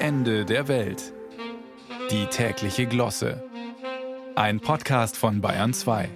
Ende der Welt. Die tägliche Glosse. Ein Podcast von Bayern 2.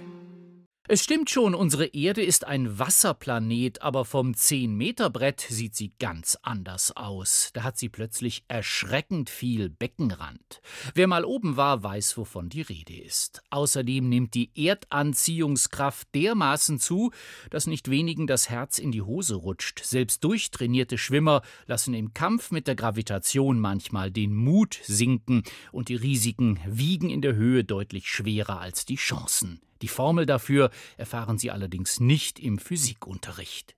Es stimmt schon, unsere Erde ist ein Wasserplanet, aber vom 10-Meter-Brett sieht sie ganz anders aus. Da hat sie plötzlich erschreckend viel Beckenrand. Wer mal oben war, weiß, wovon die Rede ist. Außerdem nimmt die Erdanziehungskraft dermaßen zu, dass nicht wenigen das Herz in die Hose rutscht. Selbst durchtrainierte Schwimmer lassen im Kampf mit der Gravitation manchmal den Mut sinken und die Risiken wiegen in der Höhe deutlich schwerer als die Chancen. Die Formel dafür erfahren Sie allerdings nicht im Physikunterricht.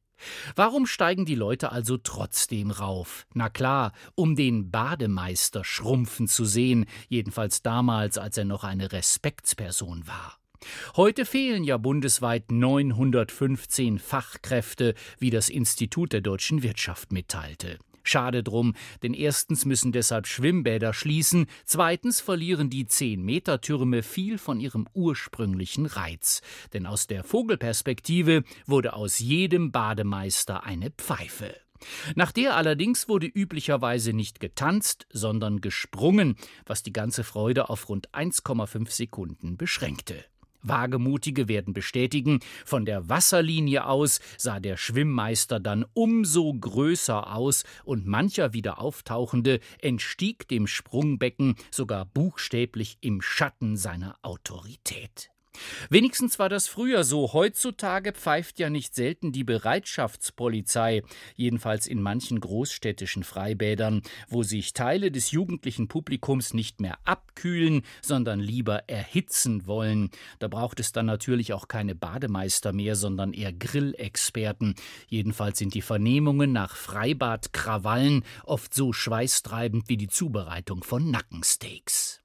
Warum steigen die Leute also trotzdem rauf? Na klar, um den Bademeister schrumpfen zu sehen, jedenfalls damals, als er noch eine Respektsperson war. Heute fehlen ja bundesweit 915 Fachkräfte, wie das Institut der deutschen Wirtschaft mitteilte. Schade drum, denn erstens müssen deshalb Schwimmbäder schließen, zweitens verlieren die 10-Meter-Türme viel von ihrem ursprünglichen Reiz. Denn aus der Vogelperspektive wurde aus jedem Bademeister eine Pfeife. Nach der allerdings wurde üblicherweise nicht getanzt, sondern gesprungen, was die ganze Freude auf rund 1,5 Sekunden beschränkte. Wagemutige werden bestätigen, von der Wasserlinie aus sah der Schwimmmeister dann umso größer aus und mancher wieder auftauchende entstieg dem Sprungbecken sogar buchstäblich im Schatten seiner Autorität. Wenigstens war das früher so. Heutzutage pfeift ja nicht selten die Bereitschaftspolizei, jedenfalls in manchen großstädtischen Freibädern, wo sich Teile des jugendlichen Publikums nicht mehr abkühlen, sondern lieber erhitzen wollen. Da braucht es dann natürlich auch keine Bademeister mehr, sondern eher Grillexperten. Jedenfalls sind die Vernehmungen nach Freibadkrawallen oft so schweißtreibend wie die Zubereitung von Nackensteaks.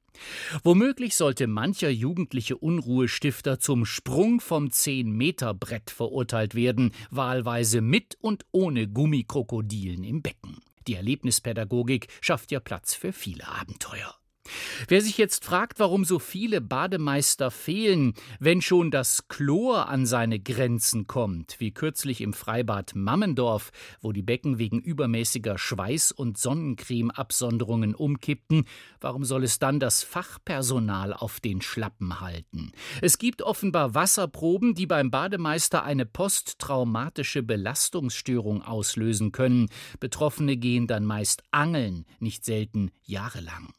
Womöglich sollte mancher jugendliche Unruhestifter zum Sprung vom 10-Meter-Brett verurteilt werden, wahlweise mit und ohne Gummikrokodilen im Becken. Die Erlebnispädagogik schafft ja Platz für viele Abenteuer. Wer sich jetzt fragt, warum so viele Bademeister fehlen, wenn schon das Chlor an seine Grenzen kommt, wie kürzlich im Freibad Mammendorf, wo die Becken wegen übermäßiger Schweiß- und Sonnencremeabsonderungen umkippten, warum soll es dann das Fachpersonal auf den Schlappen halten? Es gibt offenbar Wasserproben, die beim Bademeister eine posttraumatische Belastungsstörung auslösen können. Betroffene gehen dann meist angeln, nicht selten jahrelang.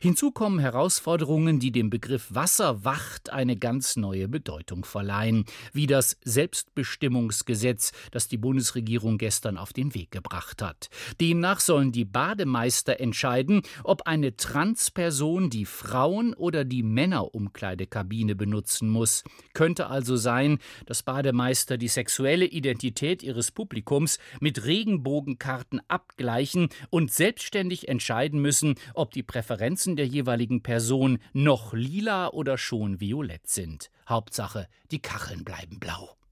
Hinzu kommen Herausforderungen, die dem Begriff Wasserwacht eine ganz neue Bedeutung verleihen, wie das Selbstbestimmungsgesetz, das die Bundesregierung gestern auf den Weg gebracht hat. Demnach sollen die Bademeister entscheiden, ob eine Transperson die Frauen- oder die Männerumkleidekabine benutzen muss. Könnte also sein, dass Bademeister die sexuelle Identität ihres Publikums mit Regenbogenkarten abgleichen und selbstständig entscheiden müssen, ob die Präferenz Präferenzen der jeweiligen Person noch lila oder schon violett sind. Hauptsache, die Kacheln bleiben blau.